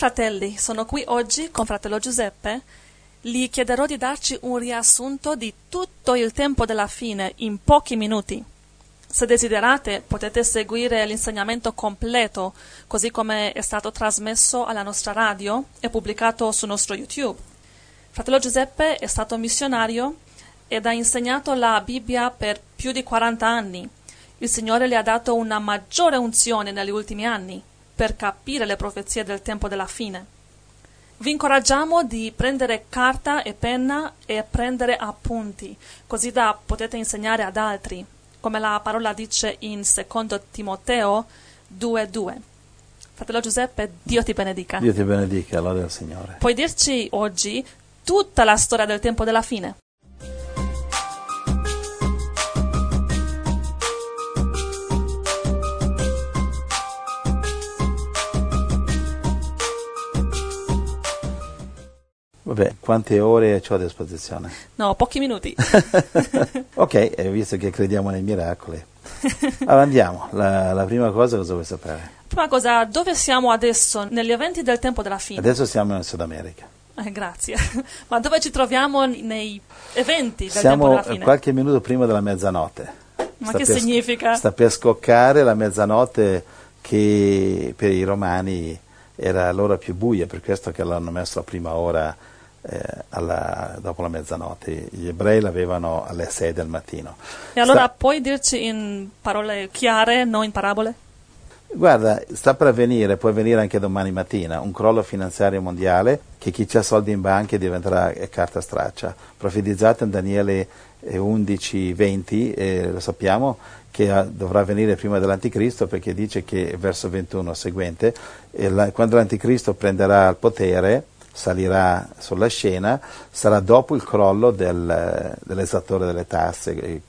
fratelli, sono qui oggi con fratello Giuseppe. Gli chiederò di darci un riassunto di tutto il tempo della fine in pochi minuti. Se desiderate potete seguire l'insegnamento completo così come è stato trasmesso alla nostra radio e pubblicato su nostro YouTube. Fratello Giuseppe è stato missionario ed ha insegnato la Bibbia per più di 40 anni. Il Signore le ha dato una maggiore unzione negli ultimi anni per capire le profezie del tempo della fine. Vi incoraggiamo di prendere carta e penna e prendere appunti, così da potete insegnare ad altri, come la parola dice in 2 Timoteo 2:2. Fratello Giuseppe, Dio ti benedica. Dio ti benedica, lode al Signore. Puoi dirci oggi tutta la storia del tempo della fine? Vabbè, quante ore ho a disposizione? No, pochi minuti. ok, eh, visto che crediamo nei miracoli. Allora andiamo, la, la prima cosa cosa vuoi sapere? Prima cosa, dove siamo adesso negli eventi del tempo della fine? Adesso siamo in Sud America. Eh, grazie. Ma dove ci troviamo nei eventi del tempo Siamo della fine? qualche minuto prima della mezzanotte. Ma Sta che per- significa? Sta per scoccare la mezzanotte che per i romani era l'ora più buia, per questo che l'hanno messo a prima ora eh, alla- dopo la mezzanotte. Gli ebrei l'avevano alle 6 del mattino. E allora Sta- puoi dirci in parole chiare, non in parabole? Guarda, sta per avvenire, può avvenire anche domani mattina, un crollo finanziario mondiale che chi ha soldi in banca diventerà eh, carta straccia. Profetizzato in Daniele eh, 11, 20, eh, lo sappiamo che ah, dovrà avvenire prima dell'Anticristo perché dice che verso 21 seguente, eh, la- quando l'Anticristo prenderà il potere, salirà sulla scena, sarà dopo il crollo del, dell'esattore delle tasse, eh,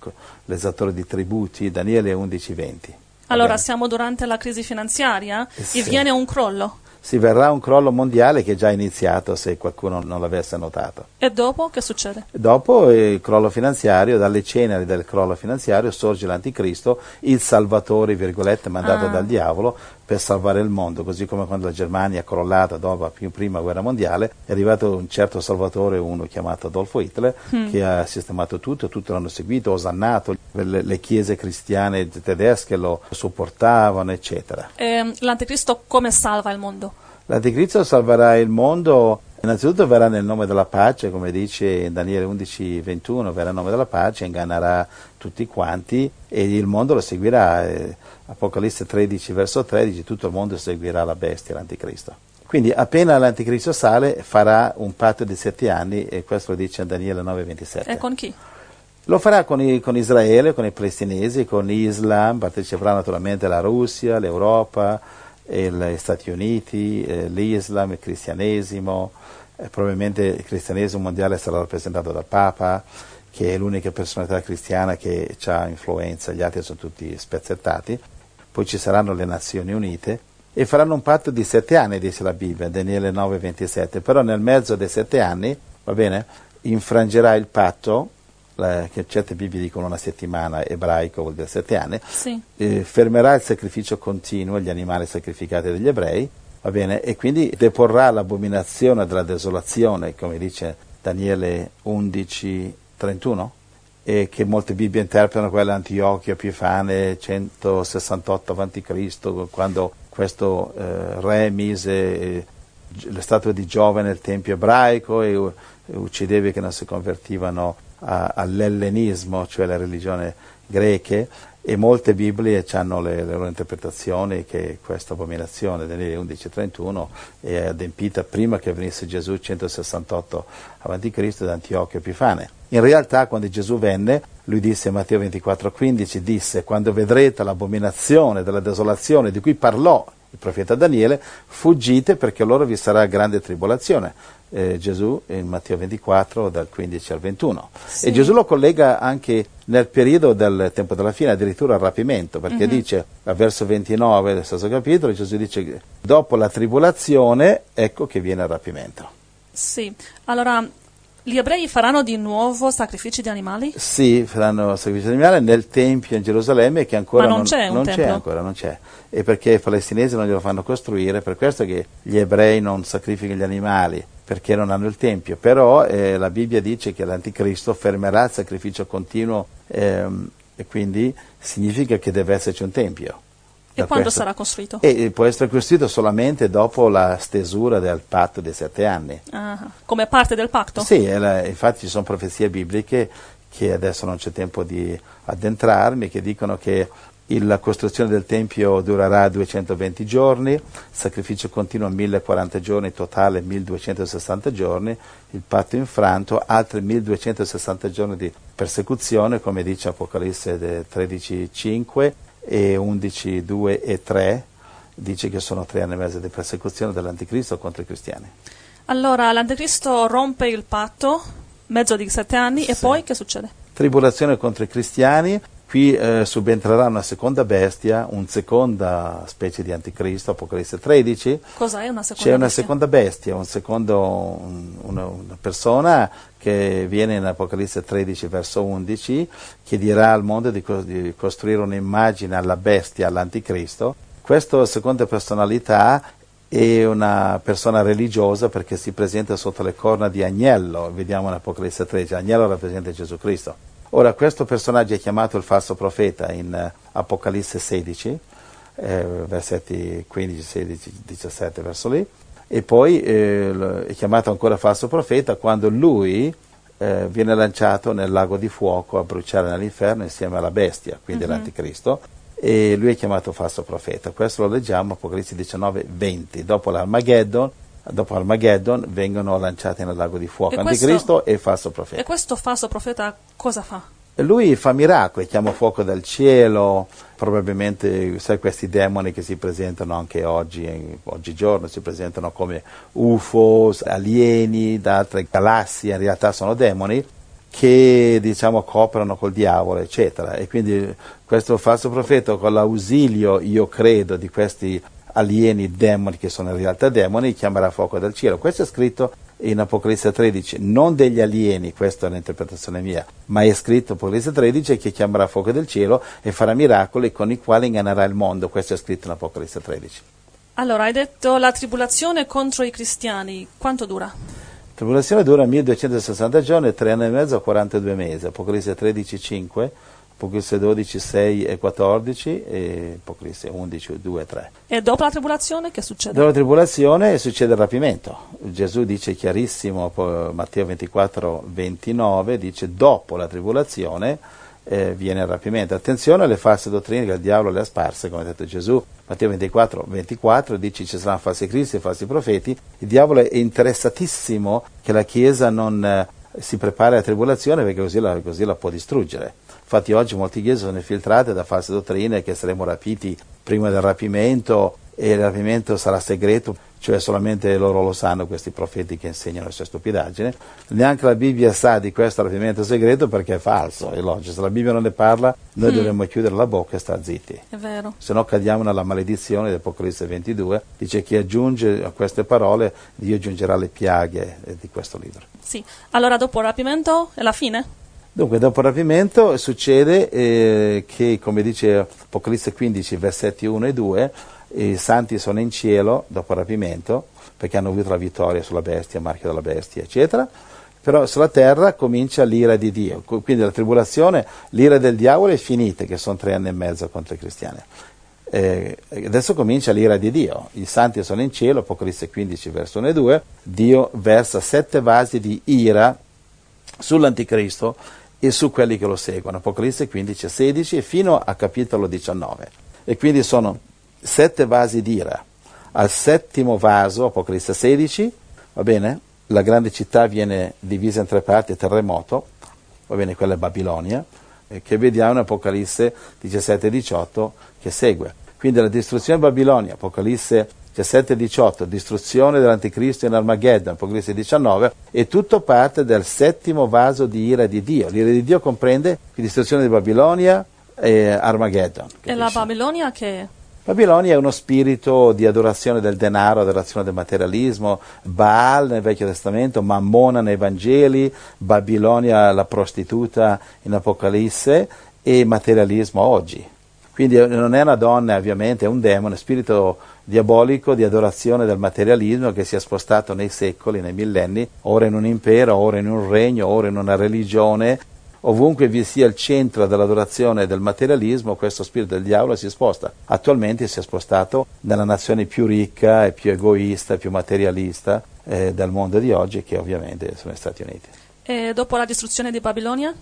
l'esattore di tributi, Daniele 11, 20. Va Allora bene? siamo durante la crisi finanziaria Eh, e sì. viene un crollo. si verrà un crollo mondiale che è già iniziato se qualcuno non l'avesse notato. E dopo che succede? Dopo il crollo finanziario, dalle ceneri del crollo finanziario sorge l'anticristo, il salvatore, virgolette, mandato Ah. dal diavolo per salvare il mondo, così come quando la Germania è crollata dopo la prima guerra mondiale, è arrivato un certo salvatore, uno chiamato Adolfo Hitler, che ha sistemato tutto, tutti l'hanno seguito, osannato, le, le chiese cristiane tedesche lo supportavano, eccetera. E l'anticristo come salva il mondo? L'anticristo salverà il mondo, innanzitutto verrà nel nome della pace, come dice Daniele 11, 21, verrà nel nome della pace, ingannerà tutti quanti e il mondo lo seguirà. Eh, Apocalisse 13, verso 13, tutto il mondo seguirà la bestia, l'anticristo. Quindi appena l'anticristo sale farà un patto di sette anni e questo lo dice Daniele 9, 27. E con chi? Lo farà con, i- con Israele, con i palestinesi, con l'Islam, parteciperà naturalmente la Russia, l'Europa, gli Stati Uniti, eh, l'Islam, il cristianesimo, eh, probabilmente il cristianesimo mondiale sarà rappresentato dal Papa, che è l'unica personalità cristiana che ha influenza, gli altri sono tutti spezzettati. Poi ci saranno le Nazioni Unite e faranno un patto di sette anni, dice la Bibbia, Daniele 9, 27. Però nel mezzo dei sette anni, va bene, infrangerà il patto, la- che certe Bibbie dicono una settimana, ebraico vuol dire sette anni, Sì. eh, fermerà il sacrificio continuo, gli animali sacrificati dagli ebrei, va bene, e quindi deporrà l'abominazione della desolazione, come dice Daniele 11, 31, e che molte Bibbie interpretano quella Antiochia Epifane 168 a.C., quando questo eh, re mise eh, le statue di Giove nel tempio ebraico e, uccideva che non si convertivano a- all'ellenismo, cioè alle religioni greche, e molte Bibbie hanno le, le loro interpretazioni che questa abominazione Daniele 11.31 è adempita prima che venisse Gesù 168 a.C. da Antiochio Epifane. In realtà quando Gesù venne, lui disse in Matteo 24.15, disse quando vedrete l'abominazione della desolazione di cui parlò il profeta Daniele, fuggite perché loro vi sarà grande tribolazione. Eh, Gesù in Matteo 24 dal 15 al 21. Sì. E Gesù lo collega anche nel periodo del tempo della fine, addirittura al rapimento, perché dice al verso 29 del stesso capitolo, Gesù dice dopo la tribolazione ecco che viene il rapimento. Sì. Allora, Gli ebrei faranno di nuovo sacrifici di animali? Sì, faranno sacrifici di animali nel Tempio in Gerusalemme che ancora Ma non c'è un non c'è ancora, non c'è. E perché i palestinesi non glielo fanno costruire, per questo che gli ebrei non sacrificano gli animali, perché non hanno il Tempio. Però eh, la Bibbia dice che l'Anticristo fermerà il sacrificio continuo ehm, e quindi significa che deve esserci un Tempio. E quando questo- sarà costruito? E può essere costruito solamente dopo la stesura del patto dei sette anni. Ah, come parte del patto? Sì, la- infatti ci sono profezie bibliche che adesso non c'è tempo di addentrarmi, che dicono che la costruzione del Tempio durerà 220 giorni, il sacrificio continuo 1040 giorni, totale 1260 giorni, il patto infranto, altri 1260 giorni di persecuzione, come dice Apocalisse de- 13.5 e 11.2 e 3, dice che sono tre anni e mezzo di persecuzione dell'Anticristo contro i cristiani. Allora, l'anticristo rompe il patto, mezzo di sette anni, e Sì. poi che succede? tribolazione contro i cristiani, qui eh, subentrerà una seconda bestia, una seconda specie di anticristo, Apocalisse 13, Cos'è una seconda c'è una bestia? seconda bestia, un secondo, un- una, una persona che viene in Apocalisse 13 verso 11, che dirà al mondo di, co- di costruire un'immagine alla bestia, all'anticristo. Questa seconda personalità è una persona religiosa perché si presenta sotto le corna di agnello, vediamo in Apocalisse 13, agnello rappresenta Gesù Cristo. Ora questo personaggio è chiamato il falso profeta in eh, Apocalisse 16, eh, versetti 15, 16, 17 verso lì, e poi eh, è chiamato ancora falso profeta quando lui eh, viene lanciato nel lago di fuoco a bruciare nell'inferno insieme alla bestia, quindi Mhm. l'anticristo, e lui è chiamato falso profeta. Questo lo leggiamo Apocalisse 19, 20. Dopo l'Armageddon, dopo Armageddon vengono lanciati nel lago di fuoco E questo- anticristo e falso E profeta. questo falso profeta cosa fa? E lui fa miracoli, chiama fuoco dal cielo, probabilmente sai questi demoni che si presentano anche oggi, oggigiorno si presentano come UFO, alieni da altre galassie, in realtà sono demoni che diciamo cooperano col diavolo, eccetera. E quindi questo falso profeta con l'ausilio, io credo, di questi alieni demoni che sono in realtà demoni, chiamerà fuoco dal cielo. Questo è scritto in Apocalisse 13, non degli alieni, questa è un'interpretazione mia, ma è scritto in Apocalisse 13 che chiamerà fuoco del cielo e farà miracoli con i quali ingannerà il mondo. Questo è scritto in Apocalisse 13. Allora, hai detto la tribolazione contro i cristiani, quanto dura? La tribolazione dura 1260 giorni, 3 anni e mezzo, 42 mesi. Apocalisse 13, 5, Apocalisse 12, 6 e 14 e Apocalisse 11, 2 e 3. E dopo la tribolazione che succede? Dopo la tribolazione succede il rapimento. Gesù dice chiarissimo, Matteo 24, 29, dice dopo la tribolazione eh, viene il rapimento. Attenzione alle false dottrine che il diavolo le ha sparse, come ha detto Gesù. Matteo 24, 24 dice ci saranno falsi cristi e falsi profeti. Il diavolo è interessatissimo che la Chiesa non eh, si prepari alla tribolazione perché così la, così la può distruggere. Infatti oggi molte chiese sono infiltrate da false dottrine che saremo rapiti prima del rapimento e il rapimento sarà segreto, cioè solamente loro lo sanno, questi profeti che insegnano queste stupidaggini. Neanche la Bibbia sa di questo rapimento segreto perché è falso, è logico. Se la Bibbia non ne parla, noi Mm. dovremmo chiudere la bocca e stare zitti. È vero. Se no cadiamo nella maledizione di Apocalisse 22, dice chi aggiunge a queste parole, Dio aggiungerà le piaghe eh, di questo libro. Sì. Allora, dopo il rapimento è la fine? Dunque, dopo il rapimento succede eh, che, come dice Apocalisse 15, versetti 1 e 2, i santi sono in cielo dopo il rapimento, perché hanno avuto la vittoria sulla bestia, il marchio della bestia, eccetera. Però sulla terra comincia l'ira di Dio, Qu- quindi la tribolazione, l'ira del diavolo è finita, che sono tre anni e mezzo contro i cristiani. Eh, adesso comincia l'ira di Dio, i santi sono in cielo, Apocalisse 15, verso 1 e 2, Dio versa sette vasi di ira sull'anticristo e su quelli che lo seguono, Apocalisse 15 e 16 e fino a capitolo 19. E quindi sono sette vasi d'ira. Al settimo vaso, Apocalisse 16, va bene? La grande città viene divisa in tre parti, terremoto, va bene, quella è Babilonia, eh, che vediamo in Apocalisse 17 e 18 che segue. Quindi la distruzione di Babilonia, Apocalisse 17 e 18, distruzione dell'anticristo in Armageddon, Apocalisse 19, è tutto parte del settimo vaso di ira di Dio. L'ira di Dio comprende la distruzione di Babilonia e Armageddon. E la capisci? Babilonia che Babilonia è uno spirito di adorazione del denaro, adorazione del materialismo, Baal nel Vecchio Testamento, Mammona nei Vangeli, Babilonia la prostituta in Apocalisse e materialismo oggi. Quindi non è una donna, ovviamente, è un demone, spirito diabolico di adorazione del materialismo che si è spostato nei secoli, nei millenni, ora in un impero, ora in un regno, ora in una religione. Ovunque vi sia il centro dell'adorazione del materialismo, questo spirito del diavolo si sposta. Attualmente si è spostato nella nazione più ricca e più egoista, più materialista eh, del mondo di oggi, che ovviamente sono gli Stati Uniti. E dopo la distruzione di Babilonia?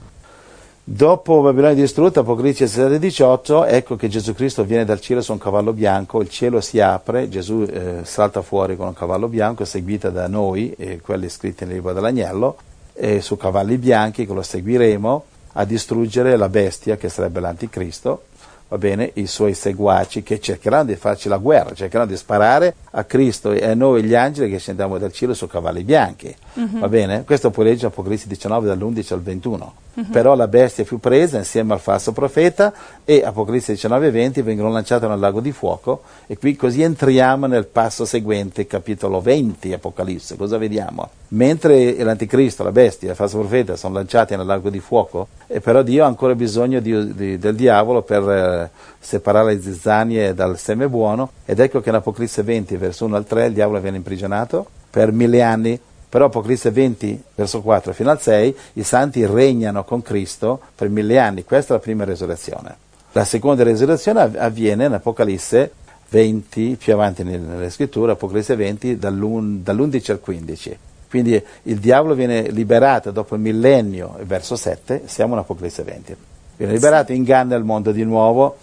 Dopo Babilonia distrutta, Apocalisse 7:18, ecco che Gesù Cristo viene dal cielo su un cavallo bianco, il cielo si apre, Gesù eh, salta fuori con un cavallo bianco, seguita da noi, eh, quelli scritti nel libro dell'agnello, eh, su cavalli bianchi che lo seguiremo a distruggere la bestia che sarebbe l'anticristo va bene, i suoi seguaci che cercheranno di farci la guerra, cercheranno di sparare a Cristo e a noi gli angeli che scendiamo dal cielo su cavalli bianchi. Uh-huh. Va bene? Questo puoi leggere Apocalisse 19 dall'11 al 21. Uh-huh. Però la bestia fu presa insieme al falso profeta e Apocalisse 19 e 20 vengono lanciate nel lago di fuoco e qui così entriamo nel passo seguente, capitolo 20 Apocalisse. Cosa vediamo? Mentre l'anticristo, la bestia, il falso profeta sono lanciati nel lago di fuoco, però Dio ha ancora bisogno di, di, del diavolo per eh, separare le zizzanie dal seme buono ed ecco che in Apocalisse 20 verso 1 al 3 il diavolo viene imprigionato per mille anni però Apocalisse 20, verso 4 fino al 6, i santi regnano con Cristo per mille anni. Questa è la prima resurrezione. La seconda resurrezione avviene in Apocalisse 20, più avanti nelle scritture, Apocalisse 20, dall'11 al 15. Quindi il diavolo viene liberato dopo il millennio, verso 7, siamo in Apocalisse 20. Viene liberato, inganna il mondo di nuovo,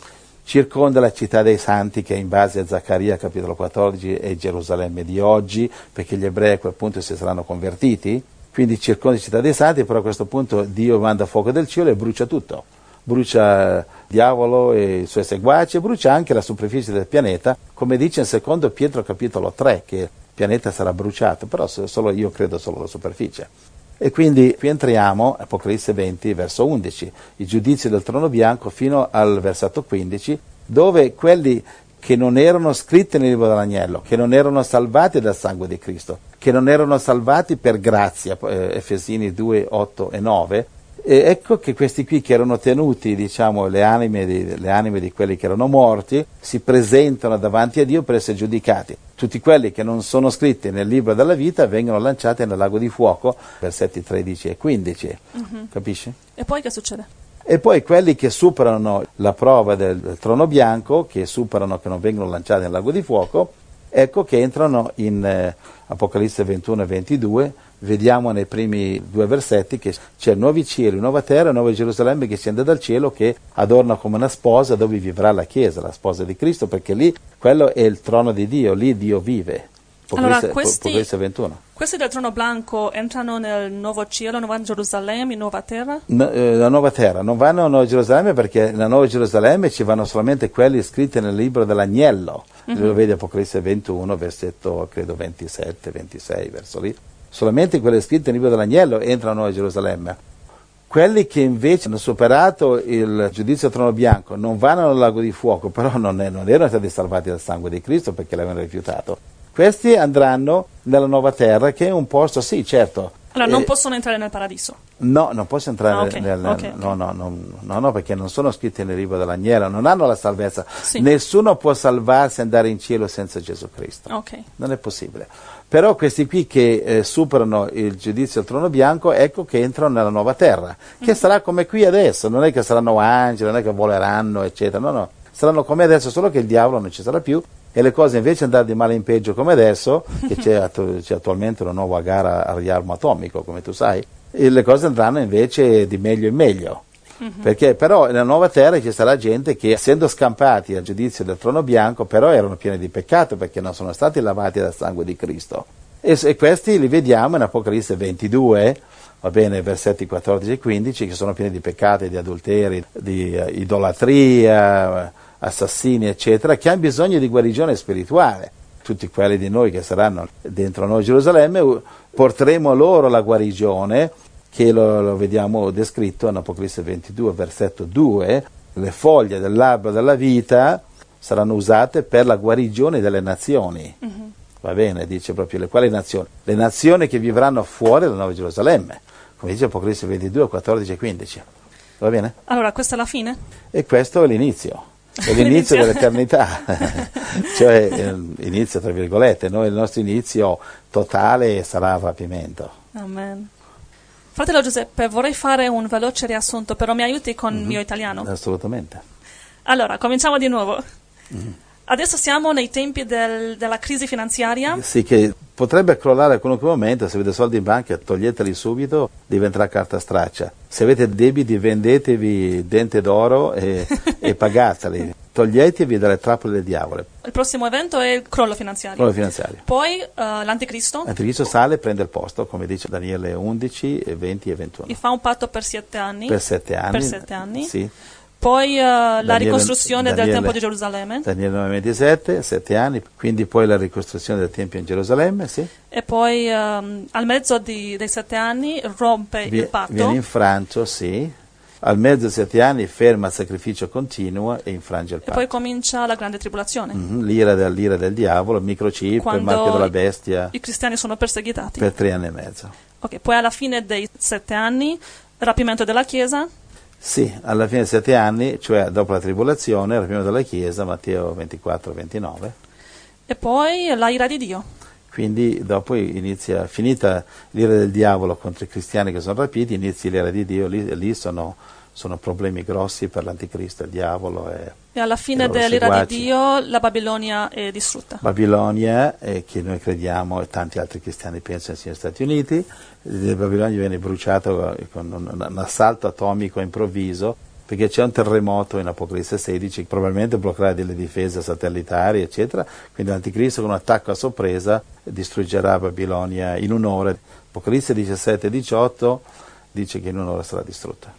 circonda la città dei santi che in base a Zaccaria capitolo 14 è Gerusalemme di oggi, perché gli ebrei a quel punto si saranno convertiti, quindi circonda la città dei santi, però a questo punto Dio manda fuoco del cielo e brucia tutto. Brucia il diavolo e i suoi seguaci e brucia anche la superficie del pianeta, come dice in secondo Pietro capitolo 3, che il pianeta sarà bruciato, però solo io credo solo la superficie. E quindi qui entriamo, Apocalisse 20, verso 11, i giudizi del trono bianco fino al versetto 15, dove quelli che non erano scritti nel libro dell'agnello, che non erano salvati dal sangue di Cristo, che non erano salvati per grazia, eh, Efesini 2, 8 e 9, e ecco che questi qui che erano tenuti, diciamo, le anime, di, le anime di quelli che erano morti, si presentano davanti a Dio per essere giudicati. Tutti quelli che non sono scritti nel libro della vita vengono lanciati nel lago di fuoco, versetti 13 e 15. Uh-huh. Capisci? E poi che succede? E poi quelli che superano la prova del, del trono bianco, che superano, che non vengono lanciati nel lago di fuoco, ecco che entrano in eh, Apocalisse 21 e 22 vediamo nei primi due versetti che c'è nuovi cieli, nuova terra, nuova Gerusalemme che scende dal cielo che adorna come una sposa dove vivrà la Chiesa, la sposa di Cristo, perché lì quello è il trono di Dio, lì Dio vive. Allora, questi, questi, del trono blanco entrano nel nuovo cielo, nuova Gerusalemme, in nuova terra? No, eh, la nuova terra, non vanno a nuova Gerusalemme perché nella nuova Gerusalemme ci vanno solamente quelli scritti nel libro dell'agnello, mm-hmm. lo vedi Apocalisse 21, versetto credo 27, 26, verso lì solamente quelle scritte nel libro dell'agnello entrano a Gerusalemme. Quelli che invece hanno superato il giudizio a trono bianco non vanno al lago di fuoco, però non, è, non erano stati salvati dal sangue di Cristo perché l'avevano rifiutato. Questi andranno nella nuova terra, che è un posto, sì, certo. Allora, non eh, possono entrare nel paradiso? No, non possono entrare ah, okay, nel, okay, no, okay. No, no, no, no, perché non sono scritti nel libro dell'agnello, non hanno la salvezza. Sì. Nessuno può salvarsi e andare in cielo senza Gesù Cristo. Non è possibile. Però questi qui che eh, superano il giudizio al trono bianco, ecco che entrano nella nuova terra, che mm. sarà come qui adesso, non è che saranno angeli, non è che voleranno, eccetera, no, no, saranno come adesso, solo che il diavolo non ci sarà più e le cose invece andare di male in peggio come adesso, che c'è, attu- c'è attualmente una nuova gara al riarmo atomico, come tu sai, e le cose andranno invece di meglio in meglio. Uh-huh. Perché però nella nuova terra ci sarà gente che, essendo scampati al giudizio del trono bianco, però erano pieni di peccato perché non sono stati lavati dal sangue di Cristo. E, e questi li vediamo in Apocalisse 22, va bene, versetti 14 e 15, che sono pieni di peccati, di adulteri, di uh, idolatria, assassini, eccetera, che hanno bisogno di guarigione spirituale. Tutti quelli di noi che saranno dentro noi a Gerusalemme, porteremo loro la guarigione che lo, lo vediamo descritto in Apocalisse 22, versetto 2, le foglie dell'albero della vita saranno usate per la guarigione delle nazioni. Va bene, dice proprio le quali nazioni? Le nazioni che vivranno fuori dalla Nuova Gerusalemme, come dice Apocalisse 22, 14 e 15. Va bene? Allora, questa è la fine? E questo è l'inizio. È l'inizio dell'eternità, cioè eh, inizio tra virgolette, noi il nostro inizio totale sarà il rapimento. Amen. Fratello Giuseppe, vorrei fare un veloce riassunto, però mi aiuti con il mio italiano. Assolutamente. Allora, cominciamo di nuovo. Mhm. Adesso siamo nei tempi del- della crisi finanziaria. Sì, che potrebbe crollare a qualunque momento, se avete soldi in banca toglieteli subito, diventerà carta straccia. Se avete debiti vendetevi dente d'oro e, e pagateli. Toglietevi dalle trappole del diavolo. Il prossimo evento è il crollo finanziario. Crollo finanziario. Poi eh, l'anticristo Anticristo sale e prende il posto, come dice Daniele 11, e 20 e 21. e fa un patto per sette anni. Per sette anni. Per sette anni. Sì. Poi eh, la Daniele- ricostruzione del Daniele- Tempio di Gerusalemme. Daniele 9, 27, sette anni, quindi poi la ricostruzione del Tempio in Gerusalemme, sì. E poi ehm, al mezzo di- dei sette anni rompe Vi- il patto. viene infranto, sì. Al mezzo dei sette anni ferma il sacrificio continuo e infrange il E patto. poi comincia la grande tribolazione. Mhm, L'ira, del, l'ira del diavolo, il microchip, il Quando marchio della bestia, I cristiani sono perseguitati. per tre anni e mezzo. Ok, poi alla fine dei sette anni, rapimento della Chiesa. Sì, alla fine dei sette anni, cioè dopo la tribolazione, rapimento della Chiesa, Matteo 24, 29. E poi la ira di Dio. Quindi dopo inizia, finita l'ira del diavolo contro i cristiani che sono rapiti, inizia l'ira di Dio, lì, lì sono, sono problemi grossi per l'anticristo, il diavolo e E alla fine dell'ira seguaci. di Dio la Babilonia è distrutta. Babilonia, eh, che noi crediamo e tanti altri cristiani pensano sia negli Stati Uniti, eh, Babilonia viene bruciato eh, con un, un assalto atomico improvviso perché c'è un terremoto in Apocalisse 16 che probabilmente bloccherà delle difese satellitari, eccetera. Quindi l'anticristo con un attacco a sorpresa distruggerà Babilonia in un'ora. Apocalisse 17 e 18 dice che in un'ora sarà distrutta.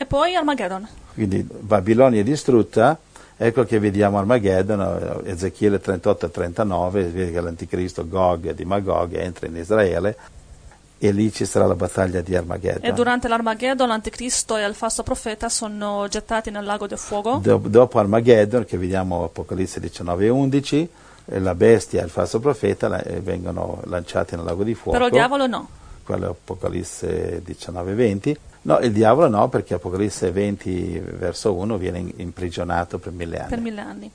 E poi Armageddon. Quindi Babilonia è distrutta, ecco che vediamo Armageddon, eh, Ezechiele 38 e 39, vede che l'anticristo Gog di Magog entra in Israele e lì ci sarà la battaglia di Armageddon. E durante l'Armageddon l'anticristo e il falso profeta sono gettati nel lago del fuoco. Do- dopo Armageddon, che vediamo Apocalisse 19 e 11, eh, la bestia e il falso profeta la- eh, vengono lanciati nel lago di fuoco. Però il diavolo no. quello è Apocalisse 19 20. No, il diavolo no, perché Apocalisse 20 verso 1 viene imprigionato per mille anni. Per mille anni.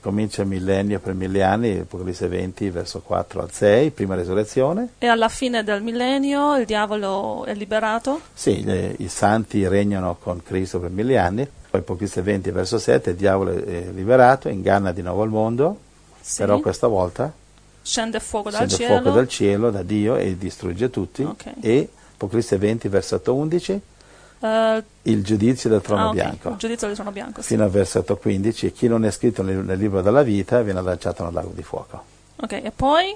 Comincia il millennio per mille anni, Apocalisse 20 verso 4 al 6, prima resurrezione. E alla fine del millennio il diavolo è liberato. Sì, le- i santi regnano con Cristo per mille anni. Poi Apocalisse 20 verso 7, il diavolo è liberato, inganna di nuovo il mondo, Sì. però questa volta Scende fuoco dal scende cielo. fuoco dal cielo, da Dio, e distrugge tutti. Ok. E Apocalisse 20 versetto 11, Eh, il giudizio del trono ah, ok, bianco. Il giudizio del trono bianco. sì. Fino al versetto 15, chi non è scritto nel, nel libro della vita viene lanciato nel lago di fuoco. Ok, e poi?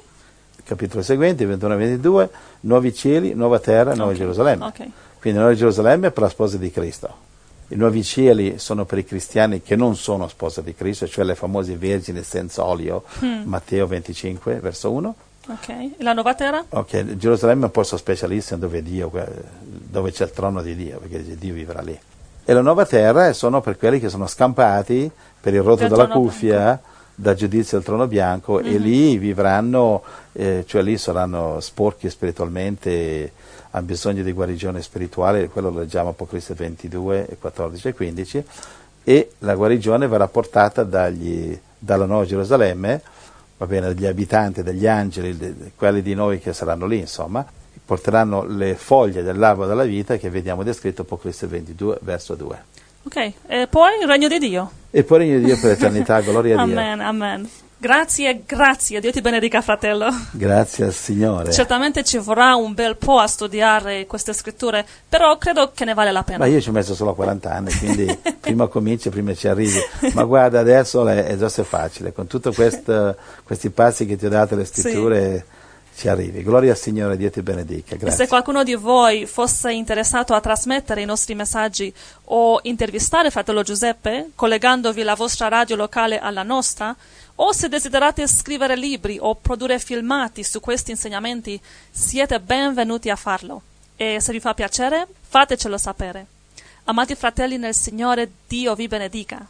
Capitolo seguente, 21 e 22, nuovi cieli, nuova terra, nuova Ok, Gerusalemme. ok. Quindi nuova Gerusalemme è per la sposa di Cristo. I nuovi cieli sono per i cristiani che non sono sposa di Cristo, cioè le famose vergini senza olio, Mm. Matteo 25, verso 1. Ok. La nuova terra? Ok, Gerusalemme è un posto specialissimo dove, Dio, eh, dove c'è il trono di Dio, perché Dio vivrà lì. E la nuova terra sono per quelli che sono scampati per il rotto Del della cuffia dal giudizio del trono bianco e Mhm. lì vivranno, eh, cioè lì saranno sporchi spiritualmente, hanno bisogno di guarigione spirituale, quello lo leggiamo Apocalisse 22, 14 e 15, e la guarigione verrà portata dagli- dalla Nuova Gerusalemme, va bene, dagli abitanti, dagli angeli, de- quelli di noi che saranno lì, insomma, porteranno le foglie dell'albero della vita che vediamo descritto Apocalisse 22, verso 2. Ok. E poi il regno di Dio. E poi regno di Dio per l'eternità, gloria a Dio. Amen, amen. Grazie, grazie. Dio ti benedica, fratello. Grazie al Signore. Certamente ci vorrà un bel po' a studiare queste scritture, però credo che ne vale la pena. Ma io ci ho messo solo 40 anni, quindi prima cominci, prima ci arrivi. Ma guarda, adesso è, è già se facile, con tutti questi passi che ti ho dato le scritture ci arrivi. Gloria al Signore, Dio ti benedica. E Grazie. se qualcuno di voi fosse interessato a trasmettere i nostri messaggi o intervistare fratello Giuseppe, collegandovi la vostra radio locale alla nostra, o se desiderate scrivere libri o produrre filmati su questi insegnamenti, siete benvenuti a farlo. E se vi fa piacere, fatecelo sapere. Amati fratelli nel Signore, Dio vi benedica.